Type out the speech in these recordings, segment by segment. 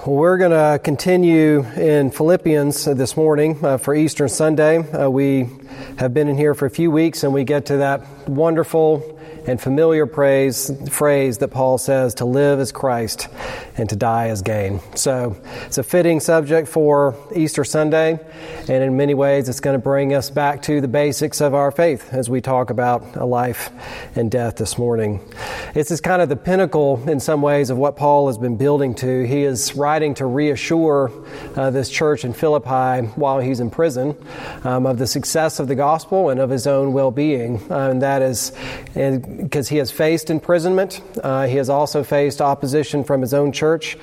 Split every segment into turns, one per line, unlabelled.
We're going to continue in Philippians this morning uh, for Easter Sunday. Uh, we have been in here for a few weeks and we get to that wonderful and familiar praise, phrase that Paul says to live as Christ and to die as gain. So it's a fitting subject for Easter Sunday, and in many ways, it's going to bring us back to the basics of our faith as we talk about a life and death this morning. This is kind of the pinnacle, in some ways, of what Paul has been building to. He is writing to reassure uh, this church in Philippi while he's in prison um, of the success of the gospel and of his own well being. Uh, and that is because he has faced imprisonment, uh, he has also faced opposition from his own church.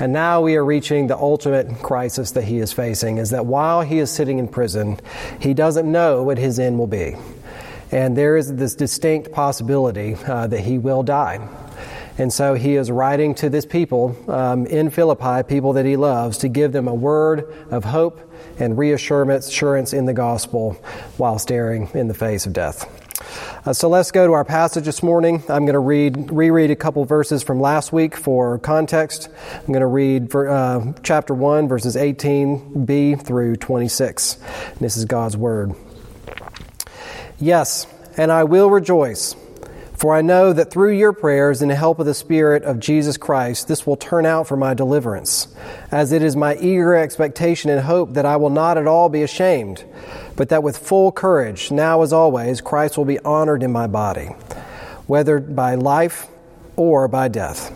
And now we are reaching the ultimate crisis that he is facing is that while he is sitting in prison, he doesn't know what his end will be. And there is this distinct possibility uh, that he will die. And so he is writing to this people um, in Philippi, people that he loves, to give them a word of hope and reassurance in the gospel while staring in the face of death. Uh, so let's go to our passage this morning. I'm going to read, reread a couple verses from last week for context. I'm going to read for, uh, chapter 1, verses 18b through 26. And this is God's word. Yes, and I will rejoice, for I know that through your prayers and the help of the Spirit of Jesus Christ, this will turn out for my deliverance, as it is my eager expectation and hope that I will not at all be ashamed but that with full courage, now as always, Christ will be honored in my body, whether by life or by death.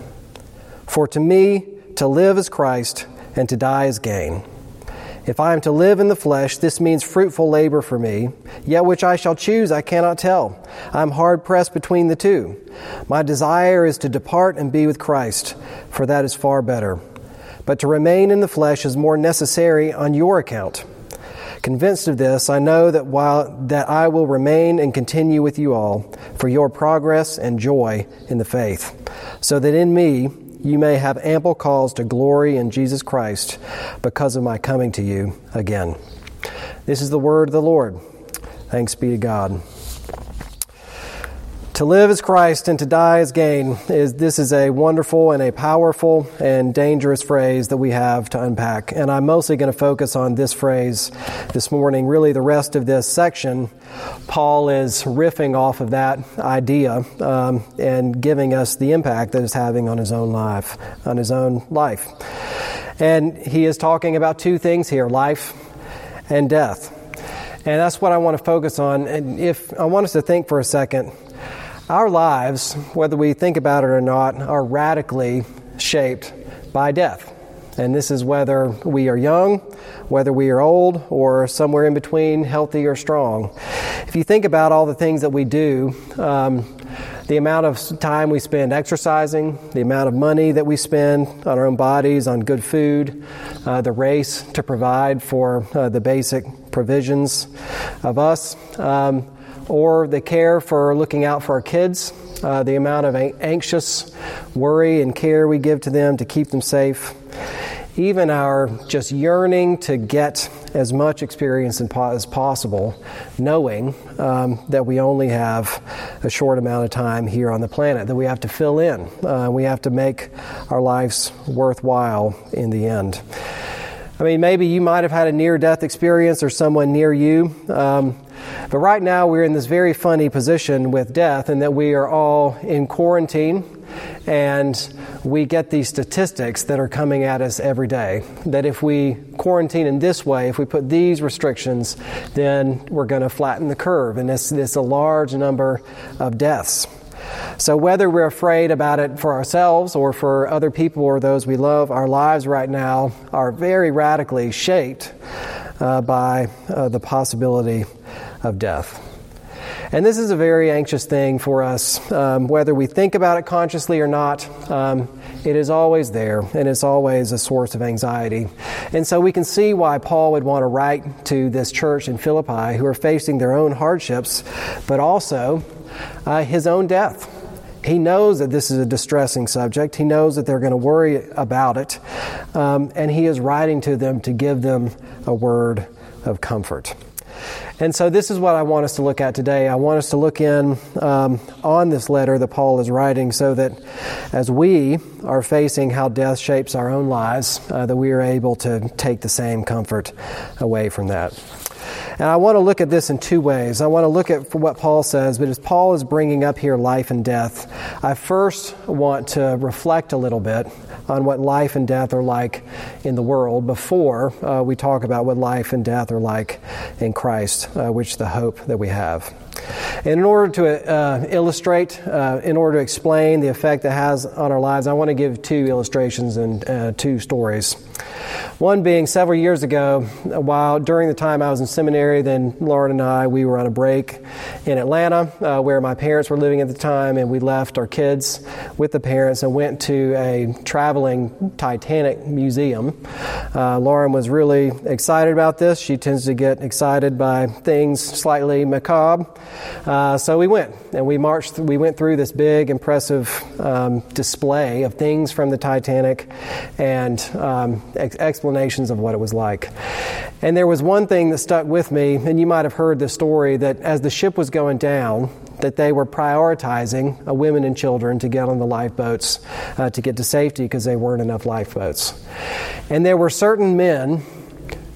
For to me, to live is Christ, and to die is gain. If I am to live in the flesh, this means fruitful labor for me, yet which I shall choose I cannot tell. I am hard pressed between the two. My desire is to depart and be with Christ, for that is far better. But to remain in the flesh is more necessary on your account. Convinced of this, I know that while that I will remain and continue with you all for your progress and joy in the faith, so that in me you may have ample cause to glory in Jesus Christ because of my coming to you again. This is the word of the Lord. Thanks be to God. To live as Christ and to die as gain is this is a wonderful and a powerful and dangerous phrase that we have to unpack. And I'm mostly going to focus on this phrase this morning. Really, the rest of this section, Paul is riffing off of that idea um, and giving us the impact that it's having on his own life, on his own life. And he is talking about two things here: life and death. And that's what I want to focus on. And if I want us to think for a second our lives, whether we think about it or not, are radically shaped by death. And this is whether we are young, whether we are old, or somewhere in between, healthy or strong. If you think about all the things that we do, um, the amount of time we spend exercising, the amount of money that we spend on our own bodies, on good food, uh, the race to provide for uh, the basic provisions of us. Um, or the care for looking out for our kids, uh, the amount of anxious worry and care we give to them to keep them safe, even our just yearning to get as much experience as possible, knowing um, that we only have a short amount of time here on the planet, that we have to fill in. Uh, we have to make our lives worthwhile in the end. I mean, maybe you might have had a near death experience or someone near you. Um, but right now, we're in this very funny position with death, in that we are all in quarantine and we get these statistics that are coming at us every day. That if we quarantine in this way, if we put these restrictions, then we're going to flatten the curve, and it's, it's a large number of deaths. So, whether we're afraid about it for ourselves or for other people or those we love, our lives right now are very radically shaped uh, by uh, the possibility of death. And this is a very anxious thing for us, um, whether we think about it consciously or not. Um, it is always there, and it's always a source of anxiety. And so we can see why Paul would want to write to this church in Philippi who are facing their own hardships, but also uh, his own death. He knows that this is a distressing subject. He knows that they're going to worry about it. Um, and he is writing to them to give them a word of comfort. And so, this is what I want us to look at today. I want us to look in um, on this letter that Paul is writing so that as we are facing how death shapes our own lives, uh, that we are able to take the same comfort away from that. And I want to look at this in two ways. I want to look at what Paul says, but as Paul is bringing up here life and death, I first want to reflect a little bit on what life and death are like in the world before uh, we talk about what life and death are like in Christ, uh, which is the hope that we have. And in order to uh, illustrate, uh, in order to explain the effect it has on our lives, I want to give two illustrations and uh, two stories. One being several years ago, while during the time I was in seminary, then Lauren and I, we were on a break in Atlanta uh, where my parents were living at the time, and we left our kids with the parents and went to a traveling Titanic museum. Uh, Lauren was really excited about this. She tends to get excited by things slightly macabre. Uh, so we went and we marched, we went through this big, impressive um, display of things from the Titanic and um, ex- explanations of what it was like. And there was one thing that stuck with me, and you might have heard the story that as the ship was going down, that they were prioritizing uh, women and children to get on the lifeboats uh, to get to safety because there weren't enough lifeboats. And there were certain men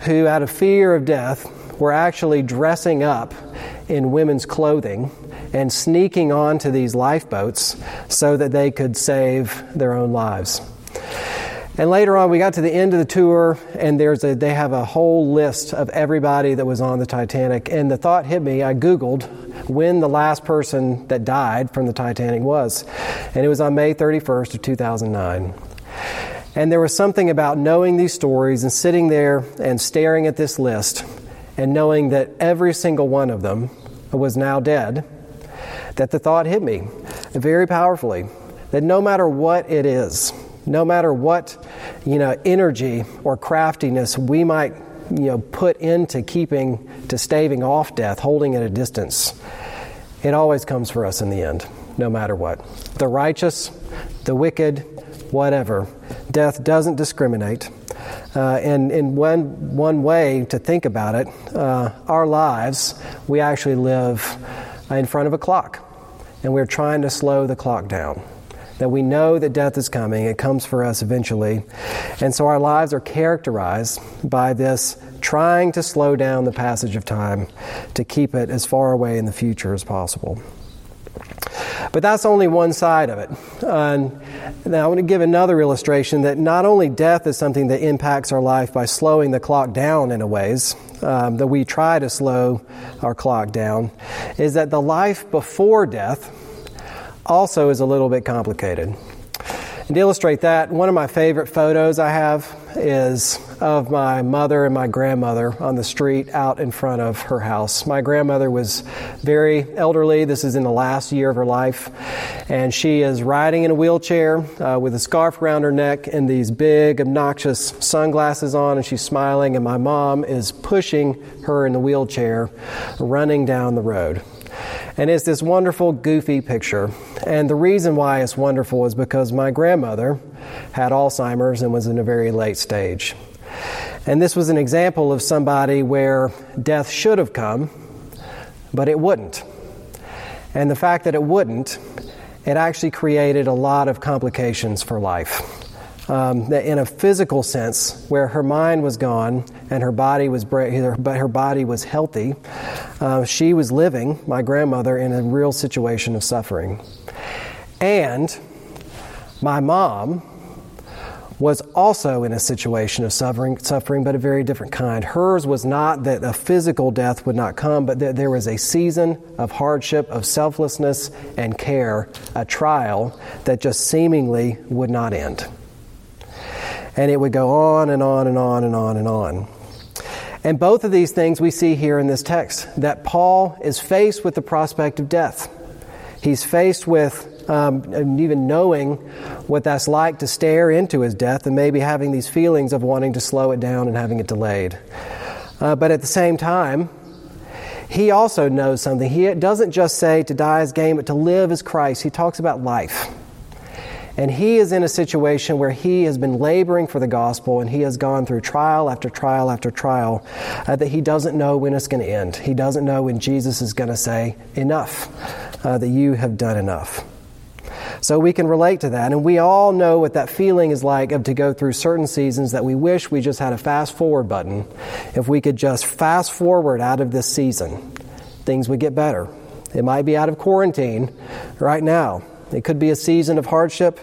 who, out of fear of death, were actually dressing up in women's clothing and sneaking onto these lifeboats so that they could save their own lives. And later on, we got to the end of the tour, and there's a, they have a whole list of everybody that was on the Titanic. And the thought hit me, I Googled when the last person that died from the Titanic was. And it was on May 31st of 2009. And there was something about knowing these stories and sitting there and staring at this list and knowing that every single one of them was now dead, that the thought hit me very powerfully that no matter what it is, no matter what you know energy or craftiness we might you know put into keeping to staving off death holding at a distance it always comes for us in the end no matter what. The righteous the wicked whatever. Death doesn't discriminate. Uh, and in one, one way to think about it, uh, our lives, we actually live in front of a clock, and we're trying to slow the clock down that we know that death is coming, it comes for us eventually. And so our lives are characterized by this trying to slow down the passage of time to keep it as far away in the future as possible. But that's only one side of it. Now I want to give another illustration that not only death is something that impacts our life by slowing the clock down in a ways, um, that we try to slow our clock down, is that the life before death also is a little bit complicated. And to illustrate that, one of my favorite photos I have is of my mother and my grandmother on the street out in front of her house. My grandmother was very elderly. This is in the last year of her life. And she is riding in a wheelchair uh, with a scarf around her neck and these big, obnoxious sunglasses on, and she's smiling. And my mom is pushing her in the wheelchair, running down the road. And it's this wonderful, goofy picture. And the reason why it's wonderful is because my grandmother had Alzheimer's and was in a very late stage. And this was an example of somebody where death should have come, but it wouldn't. And the fact that it wouldn't, it actually created a lot of complications for life um, in a physical sense, where her mind was gone and her body was but her body was healthy, uh, she was living, my grandmother, in a real situation of suffering. And my mom was also in a situation of suffering, suffering, but a very different kind. Hers was not that a physical death would not come, but that there was a season of hardship, of selflessness and care, a trial that just seemingly would not end. And it would go on and on and on and on and on. And both of these things we see here in this text that Paul is faced with the prospect of death. He's faced with um, even knowing what that's like to stare into his death and maybe having these feelings of wanting to slow it down and having it delayed. Uh, but at the same time, he also knows something. He doesn't just say to die is gain, but to live is Christ. He talks about life. And he is in a situation where he has been laboring for the gospel and he has gone through trial after trial after trial uh, that he doesn't know when it's going to end. He doesn't know when Jesus is going to say, Enough, uh, that you have done enough. So we can relate to that. And we all know what that feeling is like of to go through certain seasons that we wish we just had a fast forward button. If we could just fast forward out of this season, things would get better. It might be out of quarantine right now. It could be a season of hardship.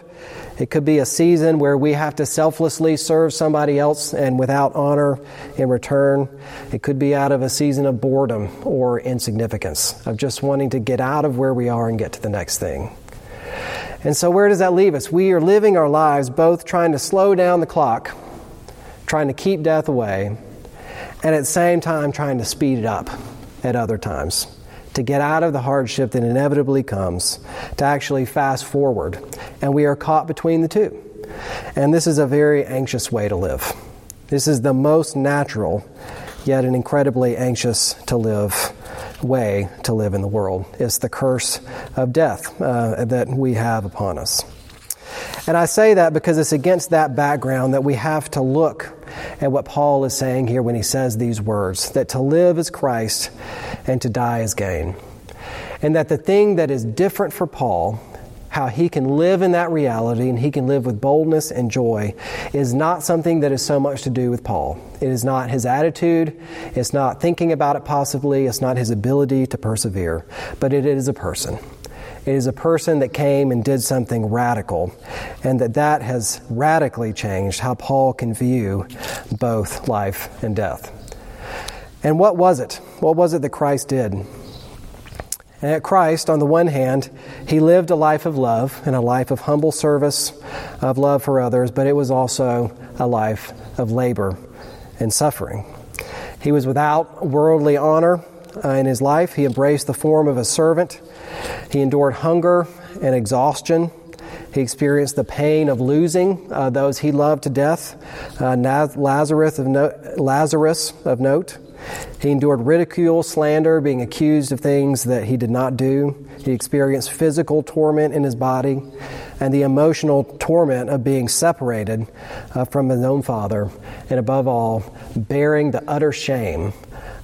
It could be a season where we have to selflessly serve somebody else and without honor in return. It could be out of a season of boredom or insignificance, of just wanting to get out of where we are and get to the next thing. And so, where does that leave us? We are living our lives both trying to slow down the clock, trying to keep death away, and at the same time trying to speed it up at other times to get out of the hardship that inevitably comes, to actually fast forward. And we are caught between the two. And this is a very anxious way to live. This is the most natural, yet an incredibly anxious to live way to live in the world. It's the curse of death uh, that we have upon us. And I say that because it's against that background that we have to look at what Paul is saying here when he says these words that to live is Christ and to die is gain. And that the thing that is different for Paul, how he can live in that reality and he can live with boldness and joy, is not something that is so much to do with Paul. It is not his attitude, it's not thinking about it possibly, it's not his ability to persevere, but it is a person. It is a person that came and did something radical, and that that has radically changed how Paul can view both life and death. And what was it? What was it that Christ did? And at Christ, on the one hand, he lived a life of love and a life of humble service, of love for others, but it was also a life of labor and suffering. He was without worldly honor uh, in his life. He embraced the form of a servant he endured hunger and exhaustion. He experienced the pain of losing uh, those he loved to death. Uh, Lazarus, of no- Lazarus of note. He endured ridicule, slander, being accused of things that he did not do. He experienced physical torment in his body and the emotional torment of being separated uh, from his own father, and above all, bearing the utter shame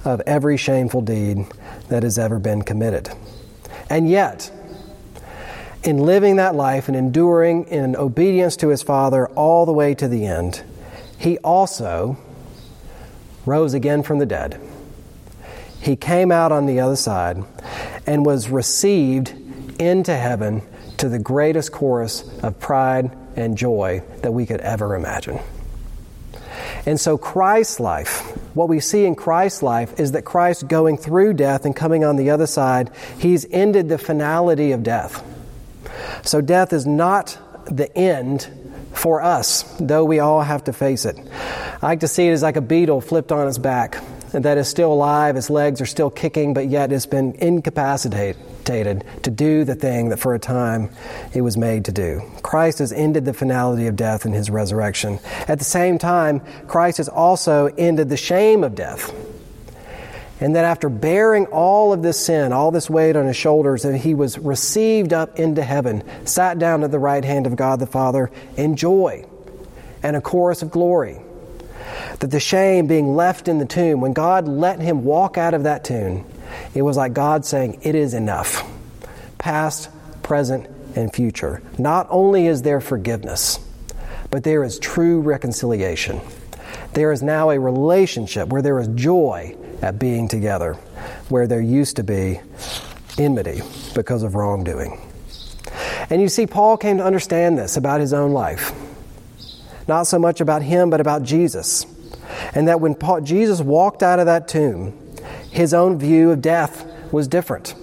of every shameful deed that has ever been committed. And yet, in living that life and enduring in obedience to his Father all the way to the end, he also rose again from the dead. He came out on the other side and was received into heaven to the greatest chorus of pride and joy that we could ever imagine. And so, Christ's life, what we see in Christ's life is that Christ going through death and coming on the other side, he's ended the finality of death. So, death is not the end for us, though we all have to face it. I like to see it as like a beetle flipped on its back that is still alive, its legs are still kicking, but yet it's been incapacitated to do the thing that for a time it was made to do. Christ has ended the finality of death in his resurrection. At the same time, Christ has also ended the shame of death. And that after bearing all of this sin, all this weight on his shoulders, that he was received up into heaven, sat down at the right hand of God the Father in joy and a chorus of glory that the shame being left in the tomb, when God let him walk out of that tomb, it was like God saying, It is enough. Past, present, and future. Not only is there forgiveness, but there is true reconciliation. There is now a relationship where there is joy at being together, where there used to be enmity because of wrongdoing. And you see, Paul came to understand this about his own life. Not so much about him, but about Jesus. And that when Paul, Jesus walked out of that tomb, his own view of death was different.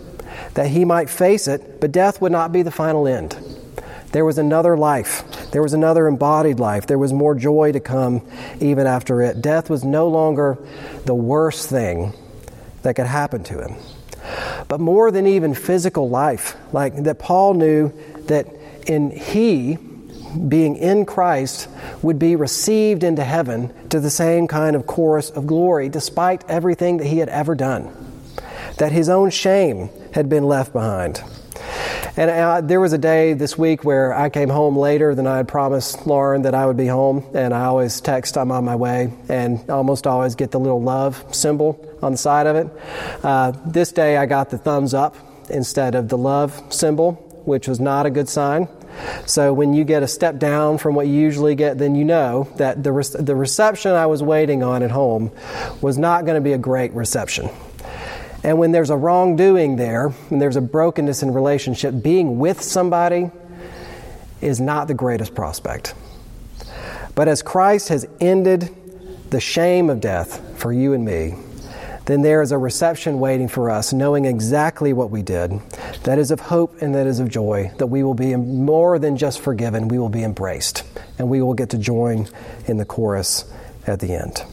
That he might face it, but death would not be the final end. There was another life. There was another embodied life. There was more joy to come even after it. Death was no longer the worst thing that could happen to him. But more than even physical life, like that Paul knew that in he being in Christ, would be received into heaven to the same kind of chorus of glory, despite everything that he had ever done. That his own shame had been left behind. And uh, there was a day this week where I came home later than I had promised Lauren that I would be home. And I always text, I'm on my way, and almost always get the little love symbol on the side of it. Uh, this day I got the thumbs up instead of the love symbol, which was not a good sign. So when you get a step down from what you usually get, then you know that the, re- the reception I was waiting on at home was not going to be a great reception. And when there's a wrongdoing there, when there's a brokenness in relationship, being with somebody is not the greatest prospect. But as Christ has ended the shame of death for you and me, then there is a reception waiting for us, knowing exactly what we did. That is of hope and that is of joy, that we will be more than just forgiven, we will be embraced, and we will get to join in the chorus at the end.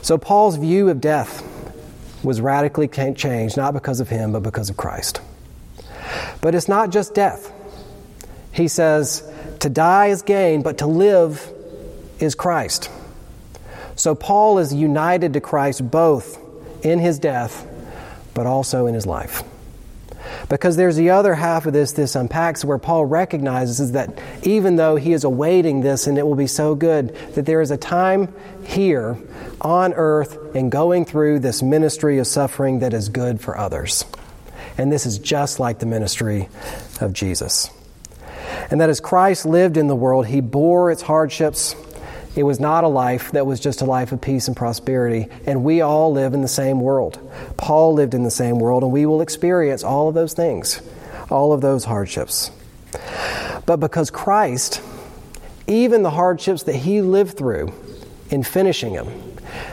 So, Paul's view of death was radically changed, not because of him, but because of Christ. But it's not just death. He says, to die is gain, but to live is Christ. So Paul is united to Christ both in his death, but also in his life. Because there's the other half of this, this unpacks where Paul recognizes that even though he is awaiting this and it will be so good, that there is a time here on earth and going through this ministry of suffering that is good for others. And this is just like the ministry of Jesus. And that as Christ lived in the world, he bore its hardships. It was not a life that was just a life of peace and prosperity. And we all live in the same world. Paul lived in the same world, and we will experience all of those things, all of those hardships. But because Christ, even the hardships that he lived through in finishing them,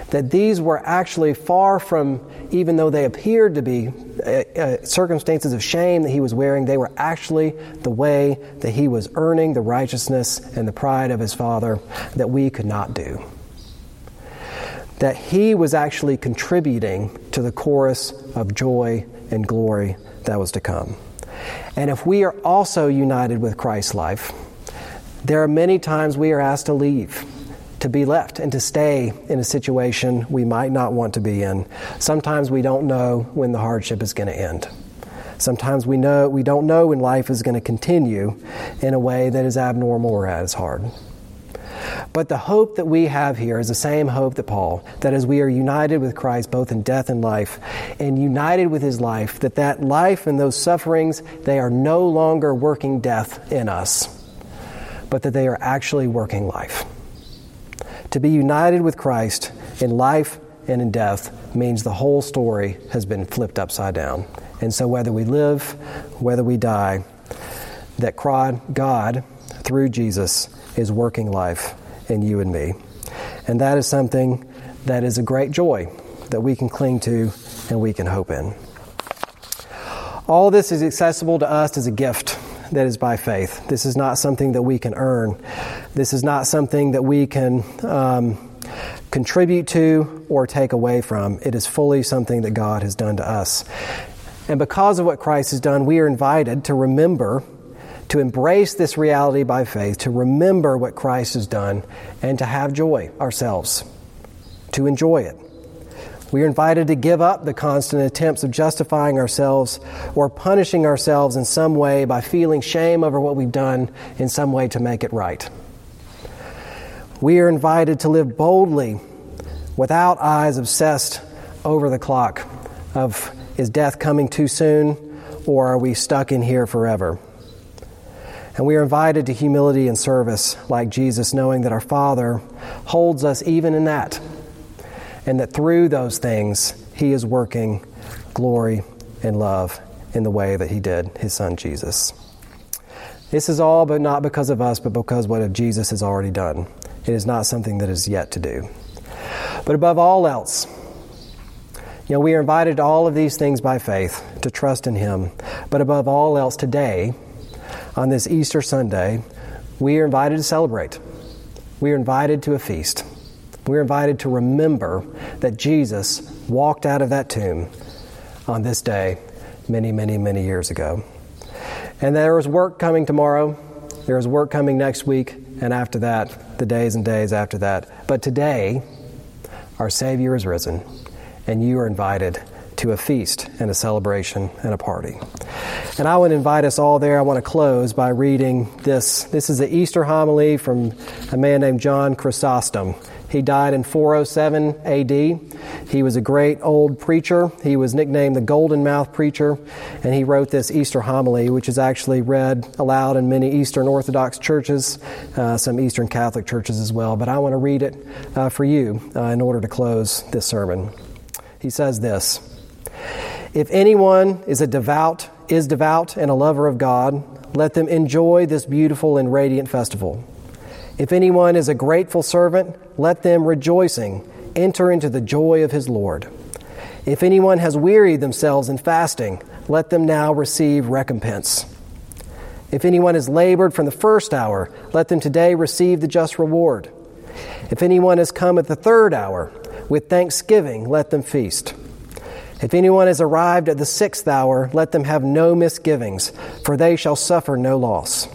that these were actually far from, even though they appeared to be uh, uh, circumstances of shame that he was wearing, they were actually the way that he was earning the righteousness and the pride of his Father that we could not do. That he was actually contributing to the chorus of joy and glory that was to come. And if we are also united with Christ's life, there are many times we are asked to leave to be left and to stay in a situation we might not want to be in. Sometimes we don't know when the hardship is going to end. Sometimes we know we don't know when life is going to continue in a way that is abnormal or as hard. But the hope that we have here is the same hope that Paul, that as we are united with Christ both in death and life, and united with his life, that that life and those sufferings, they are no longer working death in us, but that they are actually working life. To be united with Christ in life and in death means the whole story has been flipped upside down. And so, whether we live, whether we die, that God, through Jesus, is working life in you and me. And that is something that is a great joy that we can cling to and we can hope in. All this is accessible to us as a gift that is by faith. This is not something that we can earn. This is not something that we can um, contribute to or take away from. It is fully something that God has done to us. And because of what Christ has done, we are invited to remember, to embrace this reality by faith, to remember what Christ has done, and to have joy ourselves, to enjoy it. We are invited to give up the constant attempts of justifying ourselves or punishing ourselves in some way by feeling shame over what we've done in some way to make it right. We are invited to live boldly without eyes obsessed over the clock of is death coming too soon or are we stuck in here forever? And we are invited to humility and service like Jesus, knowing that our Father holds us even in that and that through those things, He is working glory and love in the way that He did His Son Jesus. This is all, but not because of us, but because what Jesus has already done. It is not something that is yet to do. But above all else, you know, we are invited to all of these things by faith, to trust in Him. But above all else, today, on this Easter Sunday, we are invited to celebrate. We are invited to a feast. We're invited to remember that Jesus walked out of that tomb on this day many, many, many years ago. And there is work coming tomorrow, there is work coming next week, and after that, the days and days after that. But today, our Savior is risen, and you are invited to a feast and a celebration and a party. And I to invite us all there. I want to close by reading this. This is the Easter homily from a man named John Chrysostom. He died in 407 AD. He was a great old preacher. He was nicknamed the Golden Mouth Preacher, and he wrote this Easter homily, which is actually read aloud in many Eastern Orthodox churches, uh, some Eastern Catholic churches as well. But I want to read it uh, for you uh, in order to close this sermon. He says this If anyone is a devout, is devout and a lover of God, let them enjoy this beautiful and radiant festival. If anyone is a grateful servant, let them rejoicing enter into the joy of his Lord. If anyone has wearied themselves in fasting, let them now receive recompense. If anyone has labored from the first hour, let them today receive the just reward. If anyone has come at the third hour, with thanksgiving, let them feast. If anyone has arrived at the sixth hour, let them have no misgivings, for they shall suffer no loss.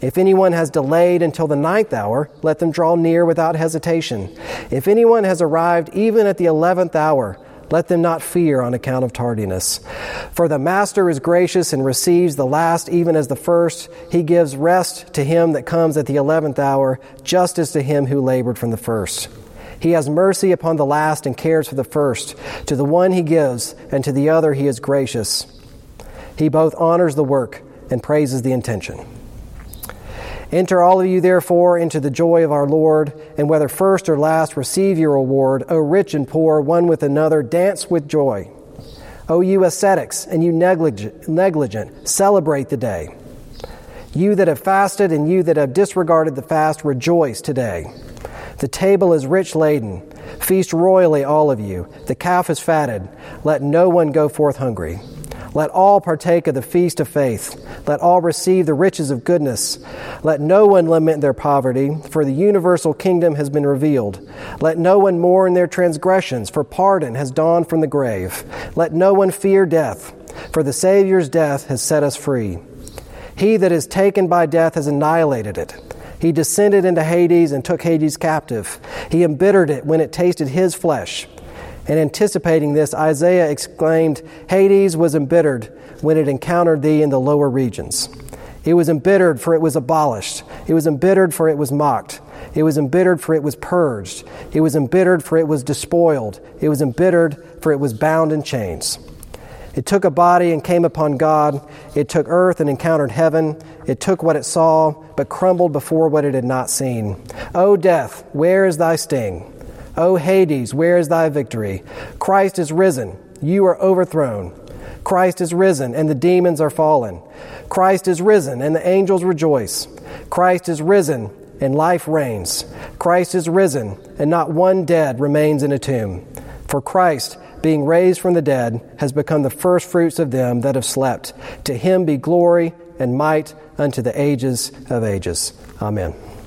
If anyone has delayed until the ninth hour, let them draw near without hesitation. If anyone has arrived even at the eleventh hour, let them not fear on account of tardiness. For the Master is gracious and receives the last even as the first. He gives rest to him that comes at the eleventh hour, just as to him who labored from the first. He has mercy upon the last and cares for the first. To the one he gives, and to the other he is gracious. He both honors the work and praises the intention. Enter all of you, therefore, into the joy of our Lord, and whether first or last, receive your reward. O rich and poor, one with another, dance with joy. O you ascetics and you negligent, celebrate the day. You that have fasted and you that have disregarded the fast, rejoice today. The table is rich laden. Feast royally, all of you. The calf is fatted. Let no one go forth hungry. Let all partake of the feast of faith. Let all receive the riches of goodness. Let no one lament their poverty, for the universal kingdom has been revealed. Let no one mourn their transgressions, for pardon has dawned from the grave. Let no one fear death, for the Savior's death has set us free. He that is taken by death has annihilated it. He descended into Hades and took Hades captive. He embittered it when it tasted his flesh. And anticipating this, Isaiah exclaimed, Hades was embittered when it encountered thee in the lower regions. It was embittered, for it was abolished. It was embittered, for it was mocked. It was embittered, for it was purged. It was embittered, for it was despoiled. It was embittered, for it was bound in chains. It took a body and came upon God. It took earth and encountered heaven. It took what it saw, but crumbled before what it had not seen. O death, where is thy sting? O Hades, where is thy victory? Christ is risen, you are overthrown. Christ is risen, and the demons are fallen. Christ is risen, and the angels rejoice. Christ is risen, and life reigns. Christ is risen, and not one dead remains in a tomb. For Christ, being raised from the dead, has become the firstfruits of them that have slept. To him be glory and might unto the ages of ages. Amen.